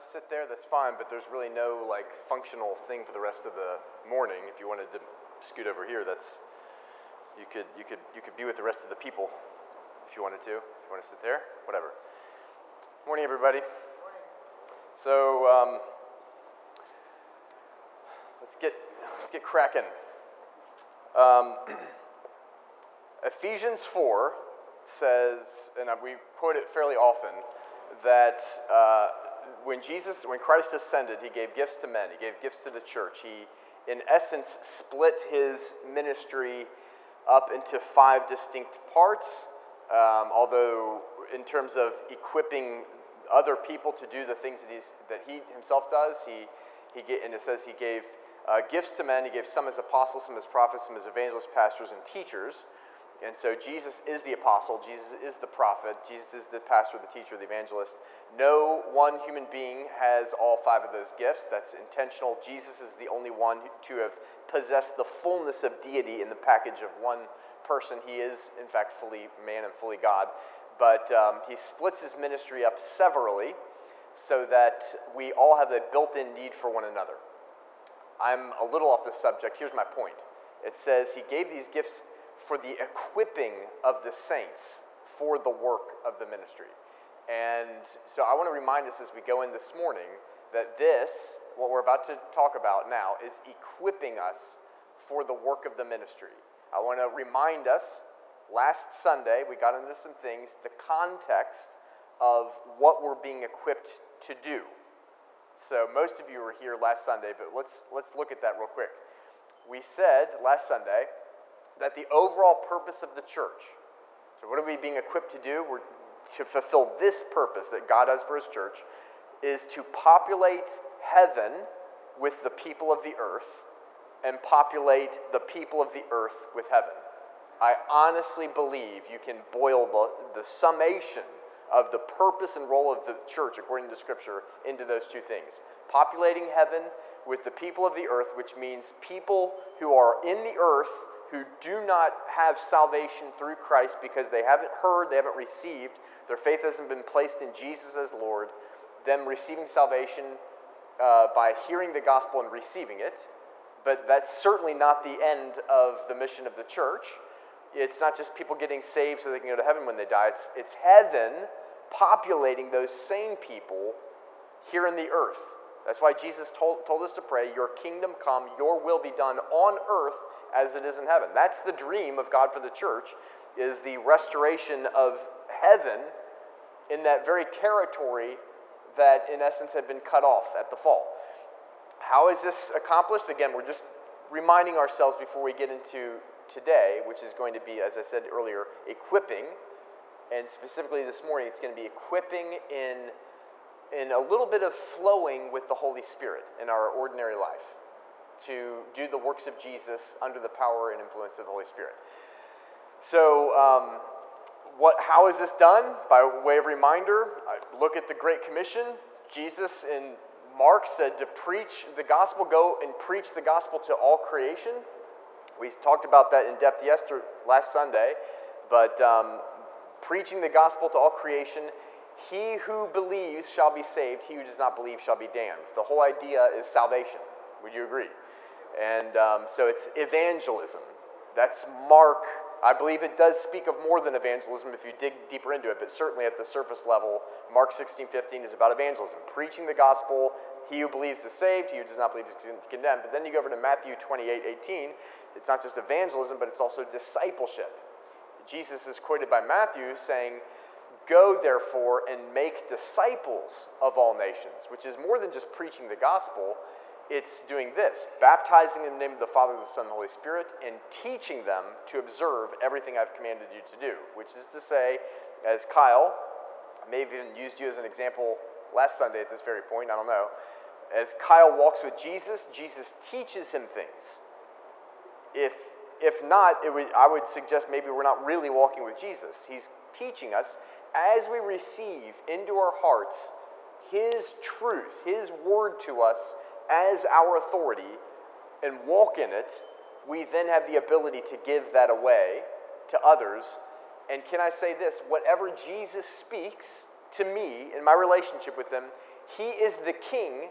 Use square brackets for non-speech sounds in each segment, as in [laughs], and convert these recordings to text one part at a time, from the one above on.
to sit there, that's fine, but there's really no like functional thing for the rest of the morning. If you wanted to scoot over here, that's you could you could you could be with the rest of the people if you wanted to. If you want to sit there, whatever. Morning, everybody. So um, let's get let's get cracking. Um, [clears throat] Ephesians four says, and we quote it fairly often, that uh, when Jesus, when Christ ascended, he gave gifts to men, he gave gifts to the church. He, in essence, split his ministry up into five distinct parts. Um, although, in terms of equipping other people to do the things that, he's, that he himself does, he, he get, and it says he gave uh, gifts to men. He gave some as apostles, some as prophets, some as evangelists, pastors, and teachers. And so Jesus is the apostle, Jesus is the prophet, Jesus is the pastor, the teacher, the evangelist. No one human being has all five of those gifts. That's intentional. Jesus is the only one to have possessed the fullness of deity in the package of one person. He is, in fact, fully man and fully God. But um, he splits his ministry up severally so that we all have a built in need for one another. I'm a little off the subject. Here's my point it says he gave these gifts for the equipping of the saints for the work of the ministry. And so I want to remind us as we go in this morning that this, what we're about to talk about now, is equipping us for the work of the ministry. I want to remind us last Sunday, we got into some things, the context of what we're being equipped to do. So most of you were here last Sunday, but let's, let's look at that real quick. We said last Sunday that the overall purpose of the church, so what are we being equipped to do? We're to fulfill this purpose that God has for his church, is to populate heaven with the people of the earth and populate the people of the earth with heaven. I honestly believe you can boil the, the summation of the purpose and role of the church, according to Scripture, into those two things populating heaven with the people of the earth, which means people who are in the earth who do not have salvation through Christ because they haven't heard, they haven't received, their faith hasn't been placed in Jesus as Lord, them receiving salvation uh, by hearing the gospel and receiving it. But that's certainly not the end of the mission of the church. It's not just people getting saved so they can go to heaven when they die, it's, it's heaven populating those same people here in the earth. That's why Jesus told, told us to pray, Your kingdom come, your will be done on earth as it is in heaven. That's the dream of God for the church is the restoration of heaven in that very territory that in essence had been cut off at the fall. How is this accomplished? Again, we're just reminding ourselves before we get into today, which is going to be, as I said earlier, equipping. And specifically this morning, it's going to be equipping in, in a little bit of flowing with the Holy Spirit in our ordinary life to do the works of Jesus under the power and influence of the Holy Spirit. So, um, what, how is this done? By way of reminder, look at the Great Commission. Jesus in Mark said to preach the gospel, go and preach the gospel to all creation. We talked about that in depth yesterday, last Sunday, but um, preaching the gospel to all creation, he who believes shall be saved, he who does not believe shall be damned. The whole idea is salvation. Would you agree? And um, so it's evangelism. That's Mark. I believe it does speak of more than evangelism if you dig deeper into it, but certainly at the surface level, Mark 16, 15 is about evangelism, preaching the gospel. He who believes is saved, he who does not believe is condemned. But then you go over to Matthew 28, 18. It's not just evangelism, but it's also discipleship. Jesus is quoted by Matthew saying, Go therefore and make disciples of all nations, which is more than just preaching the gospel it's doing this baptizing in the name of the Father, the Son, and the Holy Spirit, and teaching them to observe everything I've commanded you to do. Which is to say, as Kyle, I may have even used you as an example last Sunday at this very point, I don't know. As Kyle walks with Jesus, Jesus teaches him things. If, if not, would, I would suggest maybe we're not really walking with Jesus. He's teaching us as we receive into our hearts His truth, His word to us as our authority and walk in it, we then have the ability to give that away to others. And can I say this? Whatever Jesus speaks to me in my relationship with Him, He is the king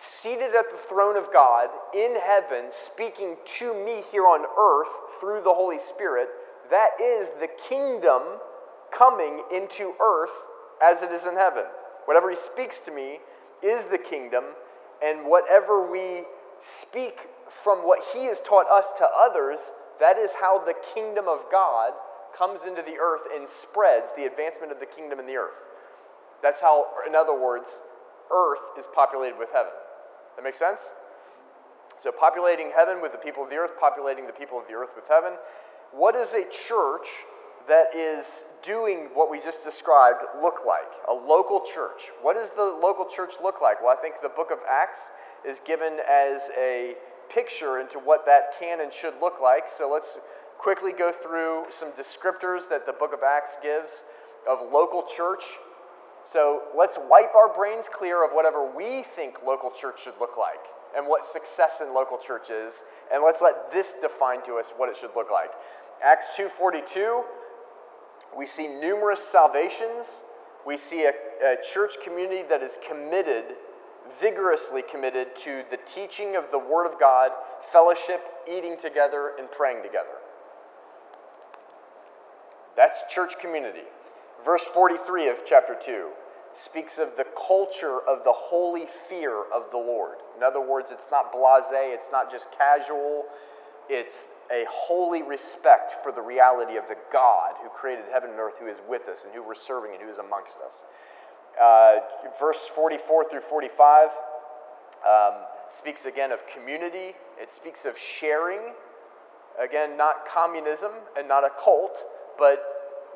seated at the throne of God in heaven, speaking to me here on earth through the Holy Spirit. That is the kingdom coming into earth as it is in heaven. Whatever he speaks to me is the kingdom, and whatever we speak from what he has taught us to others, that is how the kingdom of God comes into the earth and spreads the advancement of the kingdom in the earth. That's how, in other words, earth is populated with heaven. That makes sense? So, populating heaven with the people of the earth, populating the people of the earth with heaven. What is a church that is doing what we just described look like? A local church. What does the local church look like? Well, I think the book of Acts is given as a picture into what that can and should look like. So, let's quickly go through some descriptors that the book of Acts gives of local church. So let's wipe our brains clear of whatever we think local church should look like and what success in local church is, and let's let this define to us what it should look like. Acts 2:42, we see numerous salvations. We see a, a church community that is committed, vigorously committed to the teaching of the Word of God, fellowship, eating together, and praying together. That's church community. Verse 43 of chapter 2 speaks of the culture of the holy fear of the Lord. In other words, it's not blase, it's not just casual, it's a holy respect for the reality of the God who created heaven and earth, who is with us, and who we're serving, and who is amongst us. Uh, verse 44 through 45 um, speaks again of community, it speaks of sharing. Again, not communism and not a cult, but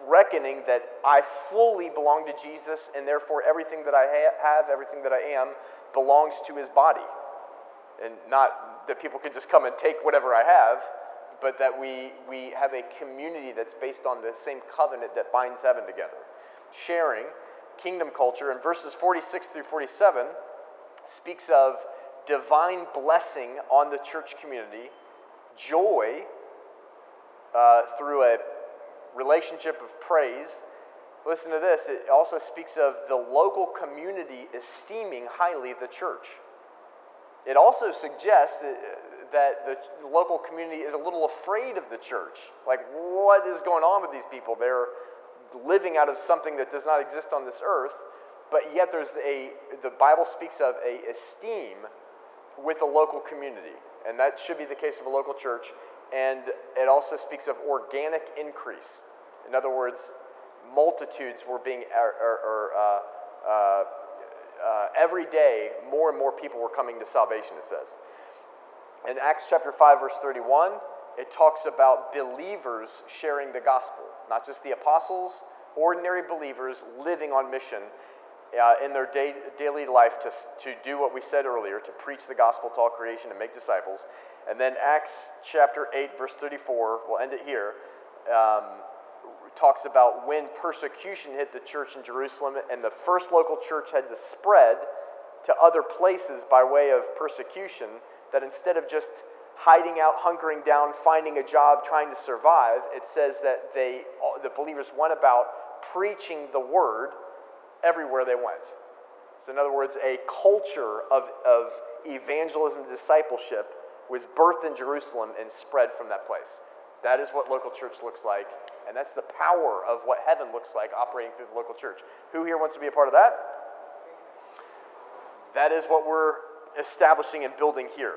reckoning that I fully belong to Jesus, and therefore everything that I ha- have, everything that I am, belongs to his body. And not that people can just come and take whatever I have, but that we, we have a community that's based on the same covenant that binds heaven together. Sharing, kingdom culture, and verses 46 through 47 speaks of divine blessing on the church community, joy uh, through a relationship of praise. Listen to this. It also speaks of the local community esteeming highly the church. It also suggests that the local community is a little afraid of the church. Like, what is going on with these people? They're living out of something that does not exist on this earth, but yet there's a, the Bible speaks of a esteem with the local community. And that should be the case of a local church and it also speaks of organic increase. In other words, multitudes were being, or, or, or uh, uh, uh, every day, more and more people were coming to salvation, it says. In Acts chapter 5, verse 31, it talks about believers sharing the gospel, not just the apostles, ordinary believers living on mission uh, in their day, daily life to, to do what we said earlier, to preach the gospel to all creation and make disciples. And then Acts chapter 8, verse 34, we'll end it here, um, talks about when persecution hit the church in Jerusalem and the first local church had to spread to other places by way of persecution, that instead of just hiding out, hunkering down, finding a job, trying to survive, it says that they, the believers went about preaching the word everywhere they went. So, in other words, a culture of, of evangelism and discipleship was birthed in Jerusalem and spread from that place. That is what local church looks like, and that's the power of what heaven looks like operating through the local church. Who here wants to be a part of that? That is what we're establishing and building here.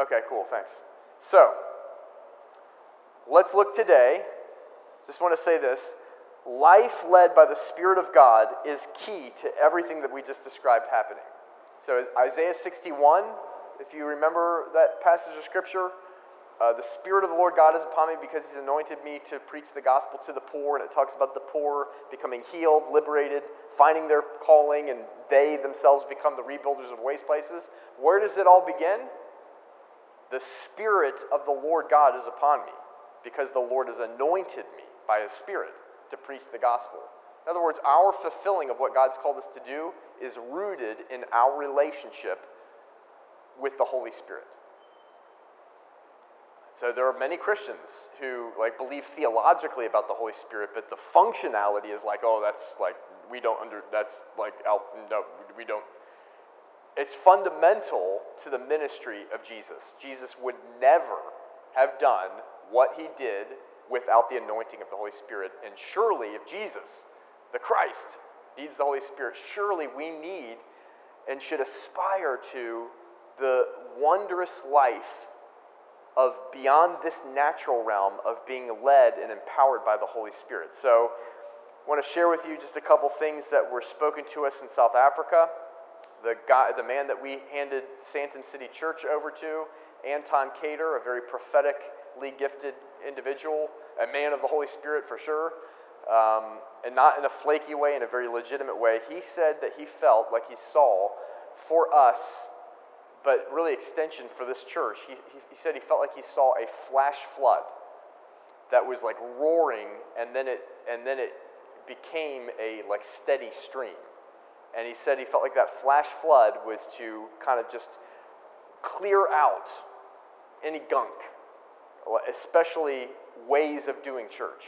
Okay, cool, thanks. So, let's look today. Just want to say this life led by the Spirit of God is key to everything that we just described happening. So, Isaiah 61 if you remember that passage of Scripture, uh, the Spirit of the Lord God is upon me because He's anointed me to preach the gospel to the poor. And it talks about the poor becoming healed, liberated, finding their calling, and they themselves become the rebuilders of waste places. Where does it all begin? The Spirit of the Lord God is upon me because the Lord has anointed me by His Spirit to preach the gospel. In other words, our fulfilling of what God's called us to do is rooted in our relationship with the Holy Spirit. So there are many Christians who like believe theologically about the Holy Spirit, but the functionality is like, oh, that's like we don't under that's like out no we don't. It's fundamental to the ministry of Jesus. Jesus would never have done what he did without the anointing of the Holy Spirit. And surely, if Jesus, the Christ, needs the Holy Spirit, surely we need and should aspire to the wondrous life of beyond this natural realm of being led and empowered by the Holy Spirit. So, I want to share with you just a couple things that were spoken to us in South Africa. The guy, the man that we handed Sandton City Church over to, Anton Cater, a very prophetically gifted individual, a man of the Holy Spirit for sure, um, and not in a flaky way, in a very legitimate way. He said that he felt like he saw for us but really extension for this church. He, he, he, said he felt like he saw a flash flood that was like roaring, and then it and then it became a like steady stream. And he said he felt like that flash flood was to kind of just clear out any gunk, especially ways of doing church.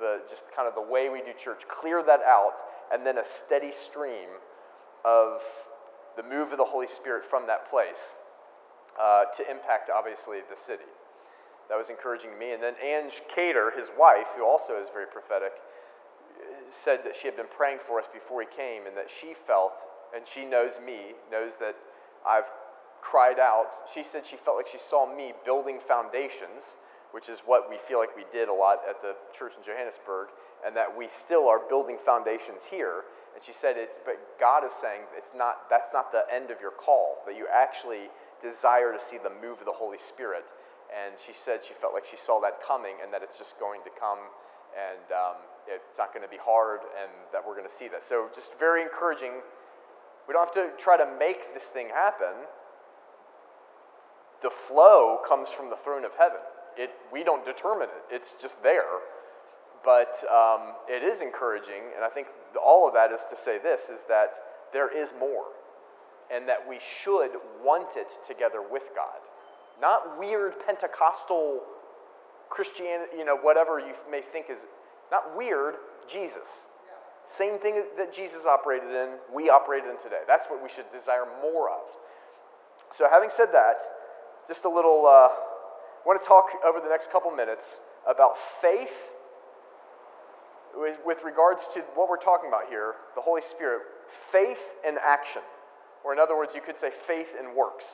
The, just kind of the way we do church, clear that out, and then a steady stream of the move of the Holy Spirit from that place uh, to impact, obviously, the city. That was encouraging to me. And then Ange Cater, his wife, who also is very prophetic, said that she had been praying for us before he came and that she felt, and she knows me, knows that I've cried out. She said she felt like she saw me building foundations, which is what we feel like we did a lot at the church in Johannesburg, and that we still are building foundations here. And she said, it's, but God is saying it's not, that's not the end of your call, that you actually desire to see the move of the Holy Spirit. And she said she felt like she saw that coming and that it's just going to come and um, it's not going to be hard and that we're going to see that. So, just very encouraging. We don't have to try to make this thing happen. The flow comes from the throne of heaven. It, we don't determine it, it's just there. But um, it is encouraging, and I think all of that is to say this is that there is more, and that we should want it together with God. Not weird Pentecostal Christianity, you know, whatever you may think is not weird, Jesus. Same thing that Jesus operated in, we operate in today. That's what we should desire more of. So, having said that, just a little, uh, I want to talk over the next couple minutes about faith with, with regards to what we're talking about here, the Holy Spirit, faith and action. Or, in other words, you could say faith and works.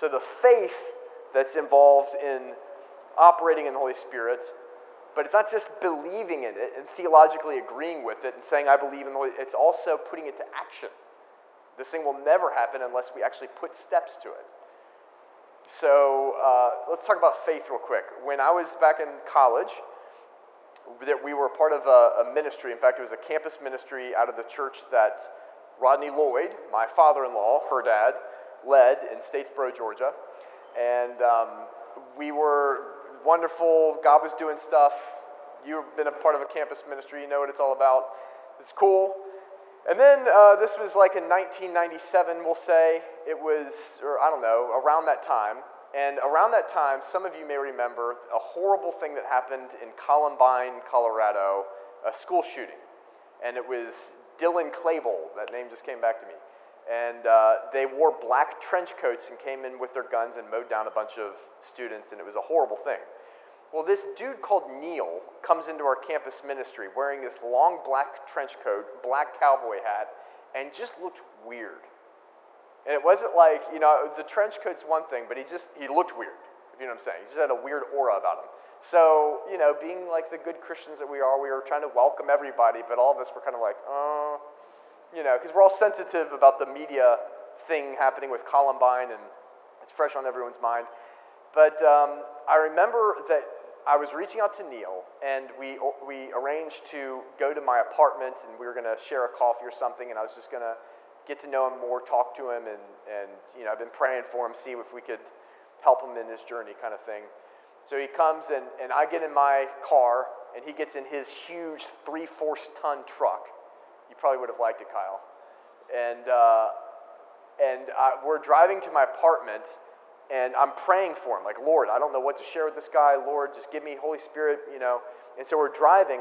So, the faith that's involved in operating in the Holy Spirit, but it's not just believing in it and theologically agreeing with it and saying, I believe in the Holy it's also putting it to action. This thing will never happen unless we actually put steps to it. So, uh, let's talk about faith real quick. When I was back in college, that we were part of a, a, ministry. In fact, it was a campus ministry out of the church that Rodney Lloyd, my father in law, her dad, led in Statesboro, Georgia. And um, we were wonderful. God was doing stuff. You've been a part of a campus ministry, you know what it's all about. It's cool. And then uh, this was like in 1997, we'll say. It was, or I don't know, around that time. And around that time, some of you may remember a horrible thing that happened in Columbine, Colorado, a school shooting. And it was Dylan Klebold, that name just came back to me. And uh, they wore black trench coats and came in with their guns and mowed down a bunch of students, and it was a horrible thing. Well, this dude called Neil comes into our campus ministry wearing this long black trench coat, black cowboy hat, and just looked weird. And it wasn't like, you know, the trench coat's one thing, but he just, he looked weird, if you know what I'm saying. He just had a weird aura about him. So, you know, being like the good Christians that we are, we were trying to welcome everybody, but all of us were kind of like, oh, you know, because we're all sensitive about the media thing happening with Columbine, and it's fresh on everyone's mind. But um, I remember that I was reaching out to Neil, and we, we arranged to go to my apartment, and we were going to share a coffee or something, and I was just going to get to know him more, talk to him, and, and you know, I've been praying for him, see if we could help him in his journey kind of thing. So he comes, and, and I get in my car, and he gets in his huge three-fourths ton truck. You probably would have liked it, Kyle. And, uh, and I, we're driving to my apartment, and I'm praying for him, like, Lord, I don't know what to share with this guy. Lord, just give me Holy Spirit, you know. And so we're driving,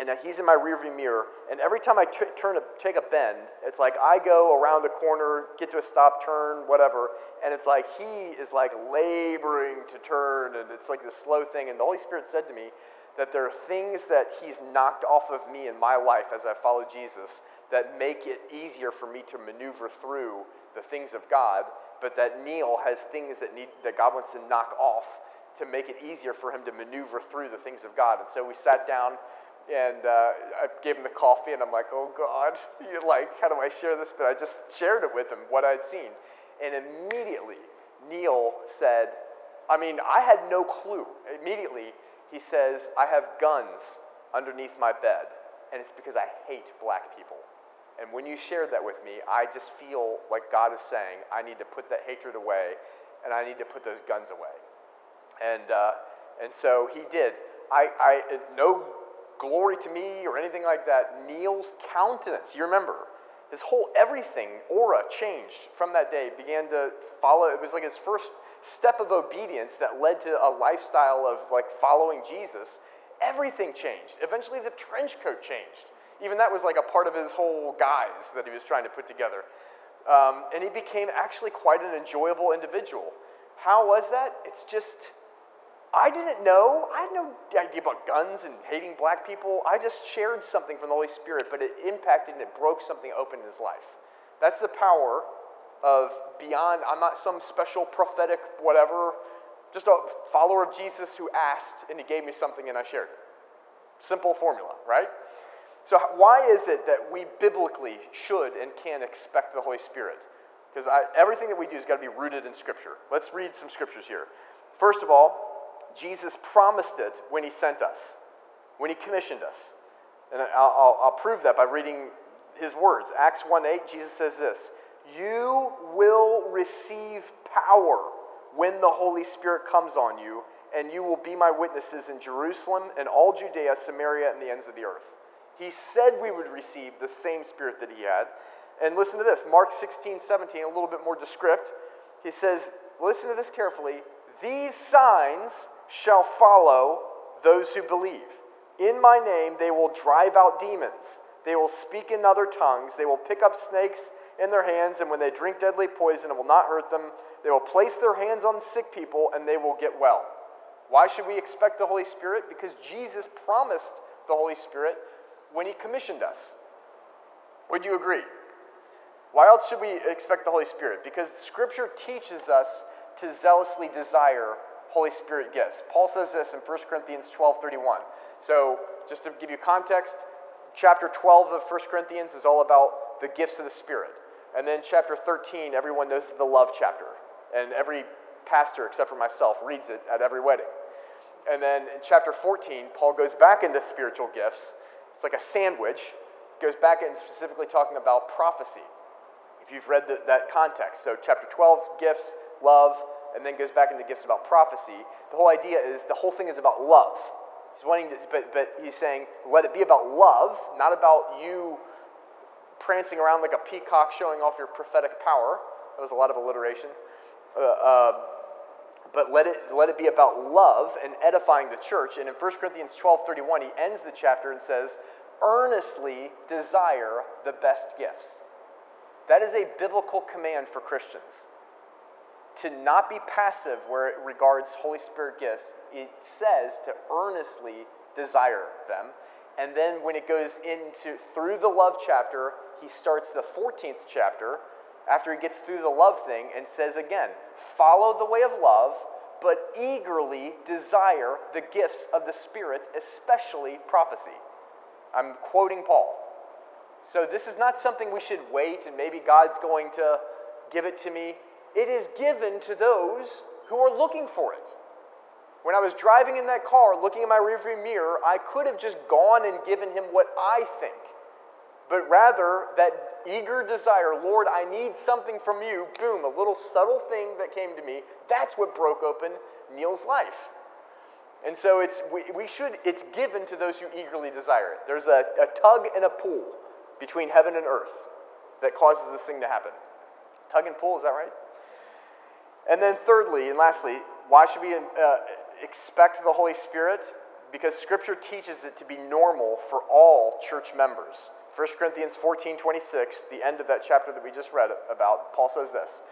and he's in my rearview mirror. And every time I t- turn to take a bend, it's like I go around the corner, get to a stop, turn, whatever, and it's like he is like laboring to turn, and it's like this slow thing. And the Holy Spirit said to me that there are things that he's knocked off of me in my life as I follow Jesus that make it easier for me to maneuver through the things of God but that Neil has things that, need, that God wants to knock off to make it easier for him to maneuver through the things of God. And so we sat down and uh, I gave him the coffee, and I'm like, oh God, you like, how do I share this? But I just shared it with him, what I'd seen. And immediately, Neil said, I mean, I had no clue. Immediately, he says, I have guns underneath my bed, and it's because I hate black people. And when you shared that with me, I just feel like God is saying, I need to put that hatred away and I need to put those guns away. And, uh, and so he did. I, I, no glory to me or anything like that. Neil's countenance, you remember, his whole everything, aura changed from that day, began to follow. It was like his first step of obedience that led to a lifestyle of like following Jesus. Everything changed. Eventually, the trench coat changed. Even that was like a part of his whole guise that he was trying to put together. Um, and he became actually quite an enjoyable individual. How was that? It's just, I didn't know. I had no idea about guns and hating black people. I just shared something from the Holy Spirit, but it impacted and it broke something open in his life. That's the power of beyond, I'm not some special prophetic whatever, just a follower of Jesus who asked and he gave me something and I shared it. Simple formula, right? So, why is it that we biblically should and can expect the Holy Spirit? Because everything that we do has got to be rooted in Scripture. Let's read some scriptures here. First of all, Jesus promised it when he sent us, when he commissioned us. And I'll, I'll, I'll prove that by reading his words. Acts 1 8, Jesus says this You will receive power when the Holy Spirit comes on you, and you will be my witnesses in Jerusalem and all Judea, Samaria, and the ends of the earth. He said we would receive the same spirit that he had. And listen to this Mark 16, 17, a little bit more descript. He says, Listen to this carefully. These signs shall follow those who believe. In my name they will drive out demons. They will speak in other tongues. They will pick up snakes in their hands, and when they drink deadly poison, it will not hurt them. They will place their hands on sick people, and they will get well. Why should we expect the Holy Spirit? Because Jesus promised the Holy Spirit when He commissioned us. Would you agree? Why else should we expect the Holy Spirit? Because Scripture teaches us to zealously desire Holy Spirit gifts. Paul says this in 1 Corinthians 12 31. So, just to give you context, chapter 12 of 1 Corinthians is all about the gifts of the Spirit. And then chapter 13, everyone knows the love chapter. And every pastor, except for myself, reads it at every wedding. And then in chapter 14, Paul goes back into spiritual gifts it's like a sandwich. Goes back and specifically talking about prophecy. If you've read the, that context, so chapter 12, gifts, love, and then goes back into gifts about prophecy. The whole idea is the whole thing is about love. He's wanting to, but, but he's saying, let it be about love, not about you prancing around like a peacock showing off your prophetic power. That was a lot of alliteration. Uh, uh, but let it, let it be about love and edifying the church. And in 1 Corinthians 12 31, he ends the chapter and says, earnestly desire the best gifts. That is a biblical command for Christians. To not be passive where it regards Holy Spirit gifts, it says to earnestly desire them. And then when it goes into through the love chapter, he starts the 14th chapter after he gets through the love thing and says again, follow the way of love, but eagerly desire the gifts of the Spirit, especially prophecy. I'm quoting Paul. So this is not something we should wait and maybe God's going to give it to me. It is given to those who are looking for it. When I was driving in that car looking in my rearview mirror, I could have just gone and given him what I think but rather that eager desire, Lord, I need something from you, boom, a little subtle thing that came to me, that's what broke open Neil's life. And so it's, we, we should, it's given to those who eagerly desire it. There's a, a tug and a pull between heaven and earth that causes this thing to happen. Tug and pull, is that right? And then, thirdly and lastly, why should we uh, expect the Holy Spirit? Because Scripture teaches it to be normal for all church members. 1 Corinthians 14 26, the end of that chapter that we just read about, Paul says this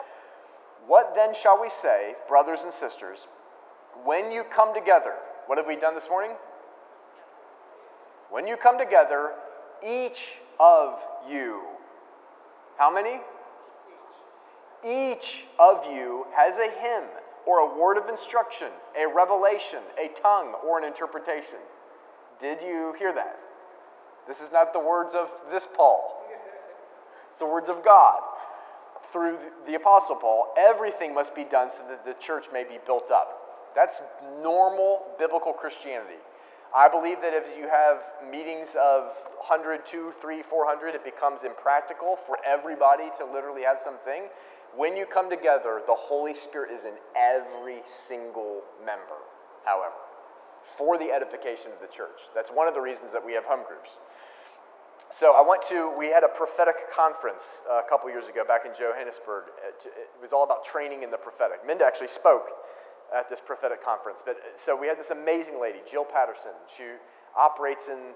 What then shall we say, brothers and sisters, when you come together? What have we done this morning? When you come together, each of you. How many? Each of you has a hymn or a word of instruction, a revelation, a tongue, or an interpretation. Did you hear that? This is not the words of this Paul, [laughs] it's the words of God. Through the Apostle Paul, everything must be done so that the church may be built up. That's normal biblical Christianity. I believe that if you have meetings of 100, 2, 3, 400, it becomes impractical for everybody to literally have something. When you come together, the Holy Spirit is in every single member, however, for the edification of the church. That's one of the reasons that we have home groups. So I went to, we had a prophetic conference uh, a couple years ago back in Johannesburg. It was all about training in the prophetic. Minda actually spoke at this prophetic conference. But uh, so we had this amazing lady, Jill Patterson. She operates in,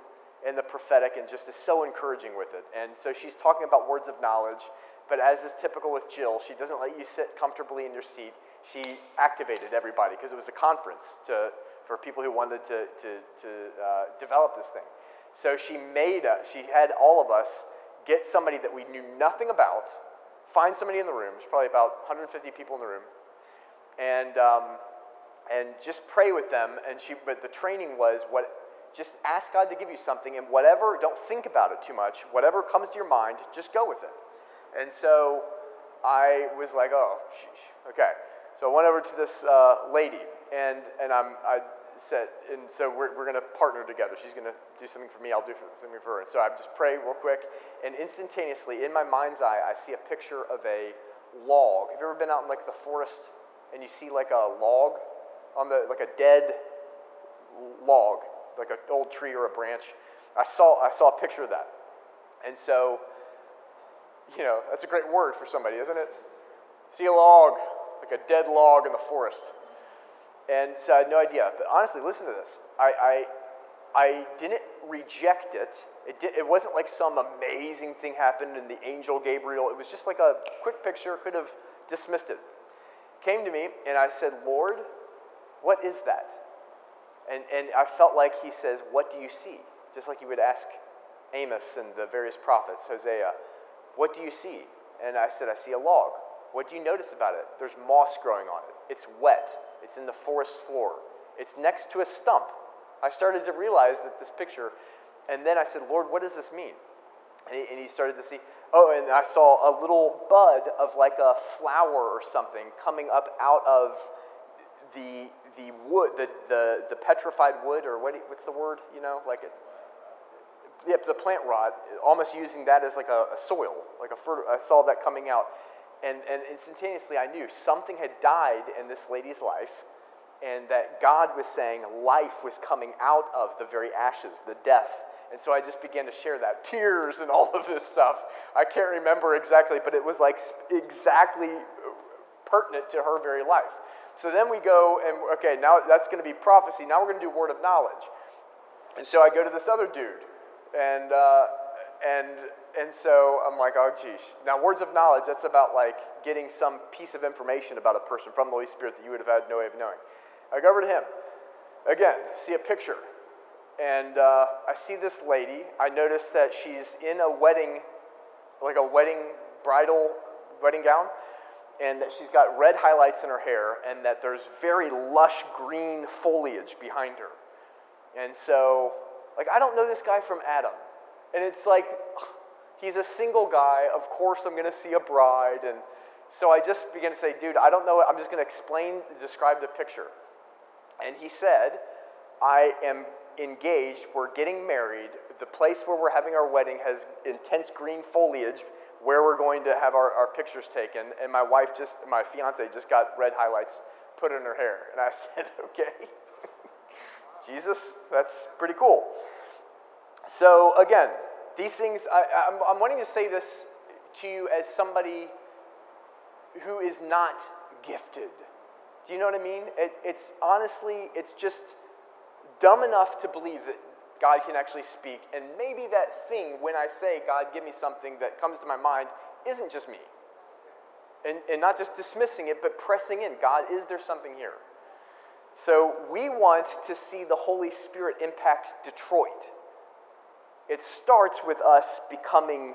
in the prophetic and just is so encouraging with it. And so she's talking about words of knowledge. But as is typical with Jill, she doesn't let you sit comfortably in your seat. She activated everybody because it was a conference to, for people who wanted to, to, to uh, develop this thing. So she made us, she had all of us get somebody that we knew nothing about, find somebody in the room, there's probably about 150 people in the room, and, um, and just pray with them. And she, but the training was what, just ask God to give you something, and whatever, don't think about it too much. Whatever comes to your mind, just go with it. And so I was like, oh, sheesh. okay. So I went over to this uh, lady, and, and I'm, I said, and so we're, we're going to partner together. She's going to do something for me, I'll do something for her. And so I just pray real quick, and instantaneously, in my mind's eye, I see a picture of a log. Have you ever been out in like the forest and you see like a log on the, like a dead log, like an old tree or a branch. I saw, I saw a picture of that. And so, you know, that's a great word for somebody, isn't it? See a log, like a dead log in the forest. And so I had no idea. But honestly, listen to this. I, I, I didn't reject it. It, it wasn't like some amazing thing happened in the angel Gabriel. It was just like a quick picture, could have dismissed it came to me and I said, Lord, what is that? And, and I felt like he says, What do you see? Just like he would ask Amos and the various prophets, Hosea, What do you see? And I said, I see a log. What do you notice about it? There's moss growing on it. It's wet. It's in the forest floor. It's next to a stump. I started to realize that this picture, and then I said, Lord, what does this mean? And he, and he started to see, oh, and I saw a little bud of like a flower or something coming up out of the, the wood, the, the, the petrified wood, or what, what's the word, you know, like it, yep, the plant rot, almost using that as like a, a soil, like a fertile, I saw that coming out. And, and instantaneously I knew something had died in this lady's life and that God was saying life was coming out of the very ashes, the death and so I just began to share that. Tears and all of this stuff. I can't remember exactly, but it was like exactly pertinent to her very life. So then we go and, okay, now that's going to be prophecy. Now we're going to do word of knowledge. And so I go to this other dude. And, uh, and, and so I'm like, oh, geez. Now, words of knowledge, that's about like getting some piece of information about a person from the Holy Spirit that you would have had no way of knowing. I go over to him. Again, see a picture and uh, I see this lady. I notice that she's in a wedding, like a wedding bridal wedding gown, and that she's got red highlights in her hair, and that there's very lush green foliage behind her. And so, like, I don't know this guy from Adam. And it's like, he's a single guy. Of course, I'm going to see a bride. And so I just began to say, dude, I don't know. I'm just going to explain, describe the picture. And he said, I am engaged, we're getting married. The place where we're having our wedding has intense green foliage where we're going to have our, our pictures taken. And my wife just, my fiance just got red highlights put in her hair. And I [laughs] said, okay, Jesus, that's pretty cool. So again, these things, I, I'm, I'm wanting to say this to you as somebody who is not gifted. Do you know what I mean? It, it's honestly, it's just dumb enough to believe that God can actually speak. And maybe that thing, when I say, God, give me something that comes to my mind, isn't just me. And, and not just dismissing it, but pressing in. God, is there something here? So we want to see the Holy Spirit impact Detroit. It starts with us becoming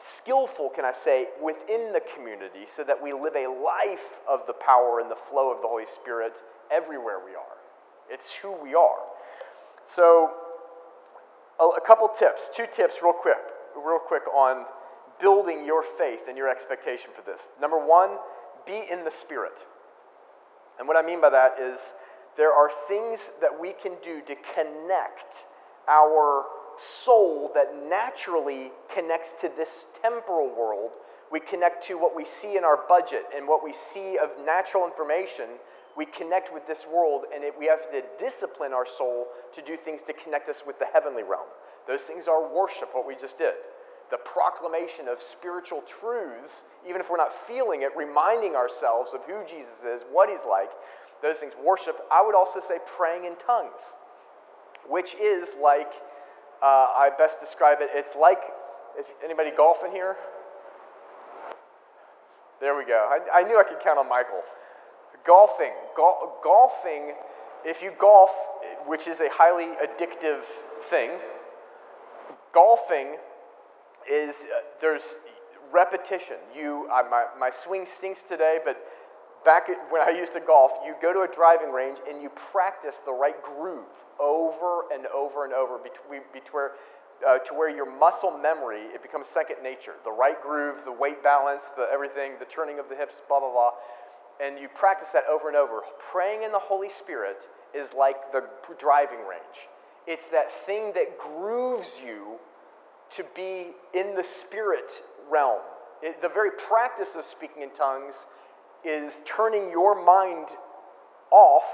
skillful, can I say, within the community so that we live a life of the power and the flow of the Holy Spirit everywhere we are. It's who we are. So, a, couple tips, two tips, real quick, real quick on building your faith and your expectation for this. Number one, be in the Spirit. And what I mean by that is there are things that we can do to connect our soul that naturally connects to this temporal world. We connect to what we see in our budget and what we see of natural information. We connect with this world, and it, we have to discipline our soul to do things to connect us with the heavenly realm. Those things are worship, what we just did. The proclamation of spiritual truths, even if we're not feeling it, reminding ourselves of who Jesus is, what he's like, those things, worship. I would also say praying in tongues, which is like uh, I best describe it. It's like, if anybody golfing here? There we go. I, I knew I could count on Michael. Golfing. Gol- golfing, if you golf, which is a highly addictive thing, golfing is, uh, there's repetition. You, uh, my, my swing stinks today, but back when I used to golf, you go to a driving range and you practice the right groove over and over and over between, between, uh, to where your muscle memory, it becomes second nature. The right groove, the weight balance, the everything, the turning of the hips, blah, blah, blah. And you practice that over and over. Praying in the Holy Spirit is like the driving range. It's that thing that grooves you to be in the spirit realm. It, the very practice of speaking in tongues is turning your mind off,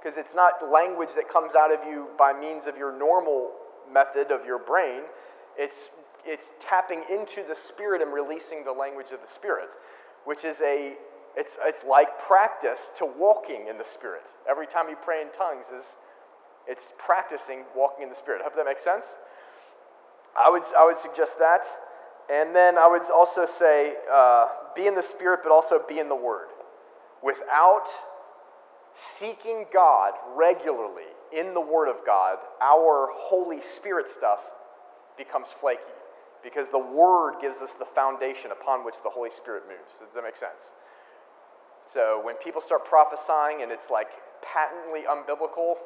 because it's not language that comes out of you by means of your normal method of your brain. It's, it's tapping into the Spirit and releasing the language of the Spirit, which is a, it's, it's like practice to walking in the Spirit. Every time you pray in tongues is, it's practicing walking in the Spirit. I hope that makes sense. I would, I would suggest that. And then I would also say uh, be in the Spirit, but also be in the Word. Without seeking God regularly in the Word of God, our Holy Spirit stuff becomes flaky because the Word gives us the foundation upon which the Holy Spirit moves. Does that make sense? So when people start prophesying and it's like patently unbiblical,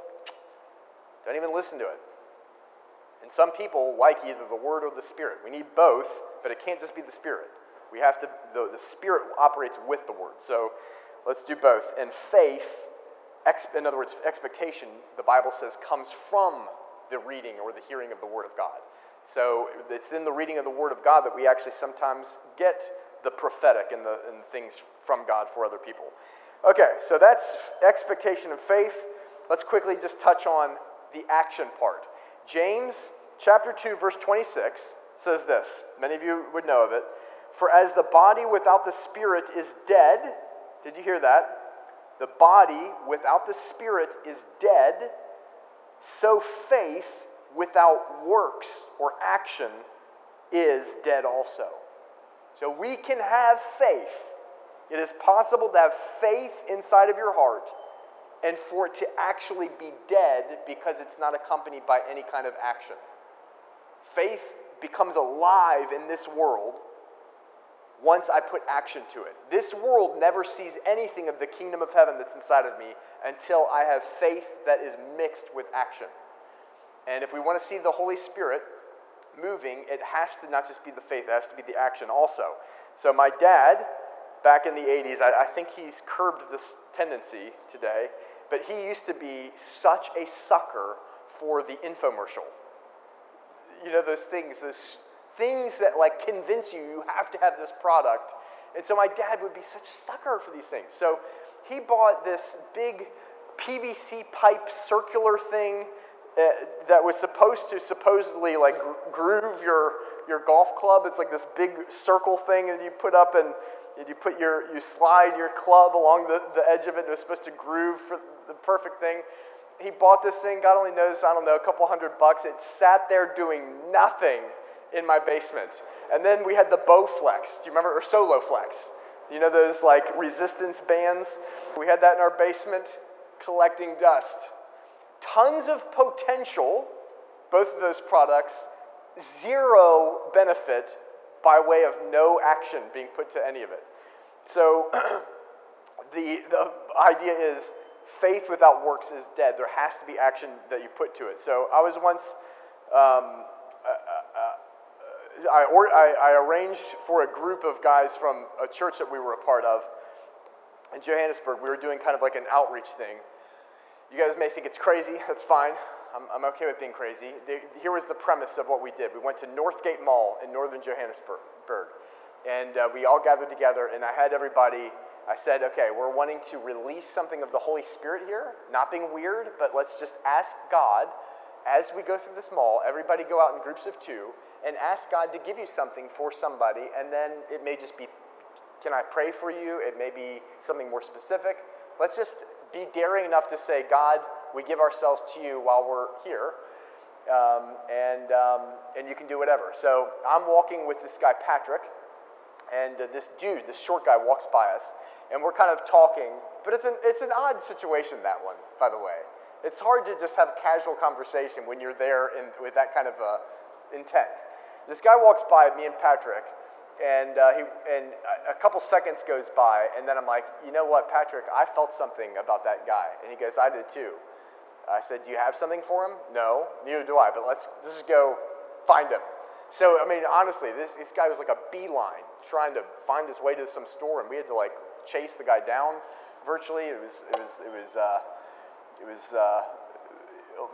don't even listen to it. And some people like either the Word or the Spirit. We need both, but it can't just be the Spirit. We have to, the, the Spirit operates with the Word. So let's do both. And faith, ex, in other words, expectation, the Bible says, comes from the reading or the hearing of the Word of God. So it's in the reading of the Word of God that we actually sometimes get the prophetic and the and things from God for other people. Okay, so that's expectation and faith. Let's quickly just touch on the action part. James chapter 2, verse 26 says this. Many of you would know of it. For as the body without the spirit is dead, did you hear that? The body without the spirit is dead, so faith without works or action is dead also. So we can have faith. It is possible to have faith inside of your heart and for it to actually be dead because it's not accompanied by any kind of action. Faith becomes alive in this world once I put action to it. This world never sees anything of the kingdom of heaven that's inside of me until I have faith that is mixed with action. And if we want to see the Holy Spirit moving, it has to not just be the faith, it has to be the action also. So, my dad, back in the 80s, I, I think he's curbed this tendency today, but he used to be such a sucker for the infomercial. You know, those things, those things that like convince you you have to have this product. And so my dad would be such a sucker for these things. So he bought this big PVC pipe circular thing uh, that was supposed to supposedly like groove your your golf club. It's like this big circle thing that you put up and, and you put your, you slide your club along the, the edge of it. And it was supposed to groove for the perfect thing. He bought this thing, God only knows, I don't know, a couple hundred bucks. It sat there doing nothing in my basement. And then we had the Bowflex. Do you remember? Or Soloflex. You know those like resistance bands? We had that in our basement collecting dust. Tons of potential, both of those products, zero benefit by way of no action being put to any of it. So [clears throat] the, the idea is faith without works is dead. There has to be action that you put to it. So I was once, um, uh, uh, I, or, I, I, arranged for a group of guys from a church that we were a part of in Johannesburg. We were doing kind of like an outreach thing. You guys may think it's crazy, that's fine. I'm, I'm okay with being crazy. The, here was the premise of what we did. We went to Northgate Mall in northern Johannesburg, and uh, we all gathered together, and I had everybody. I said, okay, we're wanting to release something of the Holy Spirit here, not being weird, but let's just ask God as we go through this mall, everybody go out in groups of two and ask God to give you something for somebody, and then it may just be, can I pray for you? It may be something more specific. Let's just be daring enough to say, God, we give ourselves to you while we're here, um, and, um, and you can do whatever. So I'm walking with this guy, Patrick, and uh, this dude, this short guy, walks by us, and we're kind of talking, but it's an, it's an odd situation, that one, by the way. It's hard to just have a casual conversation when you're there in, with that kind of uh, intent. This guy walks by me and Patrick, and, uh, he, and a couple seconds goes by, and then I'm like, you know what, Patrick, I felt something about that guy. And he goes, I did too. I said, do you have something for him? No, neither do I, but let's, let's just go find him. So, I mean, honestly, this, this guy was like a beeline trying to find his way to some store, and we had to like chase the guy down virtually. It was, it was, it was, uh, it was, uh,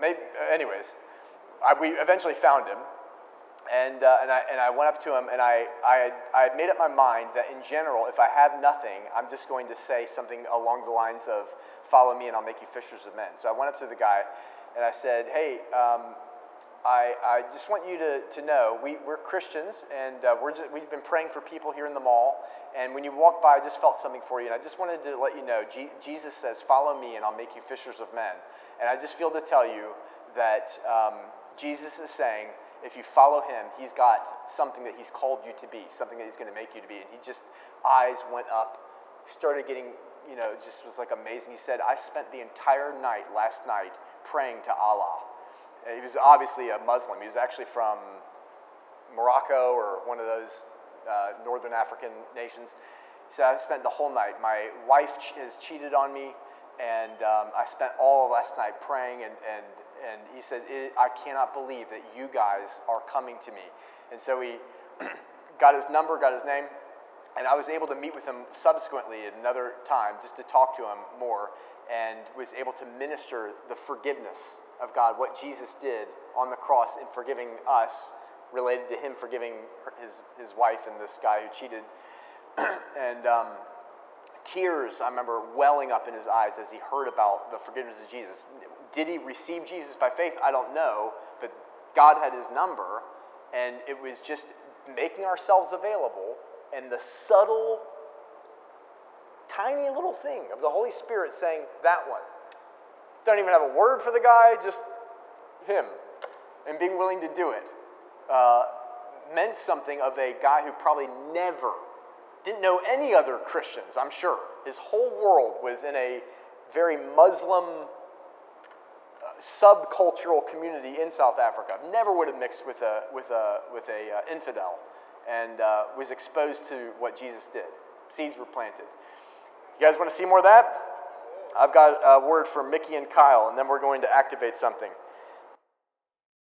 maybe, anyways, I, we eventually found him, and, uh, and, I, and I went up to him and I, I, had, I had made up my mind that in general, if I have nothing, I'm just going to say something along the lines of, follow me and I'll make you fishers of men. So I went up to the guy and I said, hey, um, I, I just want you to, to know we, we're Christians and uh, we're just, we've been praying for people here in the mall. And when you walked by, I just felt something for you. And I just wanted to let you know G- Jesus says, Follow me and I'll make you fishers of men. And I just feel to tell you that um, Jesus is saying, if you follow him, he's got something that he's called you to be, something that he's going to make you to be. And he just, eyes went up, started getting, you know, just was like amazing. He said, I spent the entire night last night praying to Allah. And he was obviously a Muslim. He was actually from Morocco or one of those uh, northern African nations. He said, I spent the whole night. My wife has cheated on me, and um, I spent all last night praying and, and and he said, I cannot believe that you guys are coming to me. And so he [clears throat] got his number, got his name, and I was able to meet with him subsequently at another time just to talk to him more and was able to minister the forgiveness of God, what Jesus did on the cross in forgiving us, related to him forgiving his, his wife and this guy who cheated. [clears throat] and um, tears, I remember, welling up in his eyes as he heard about the forgiveness of Jesus. Did he receive Jesus by faith? I don't know, but God had his number, and it was just making ourselves available and the subtle, tiny little thing of the Holy Spirit saying, That one. Don't even have a word for the guy, just him, and being willing to do it. Uh, meant something of a guy who probably never didn't know any other Christians, I'm sure. His whole world was in a very Muslim subcultural community in South Africa. Never would have mixed with a with a with a uh, infidel, and uh, was exposed to what Jesus did. Seeds were planted. You guys want to see more of that? I've got a word for Mickey and Kyle, and then we're going to activate something.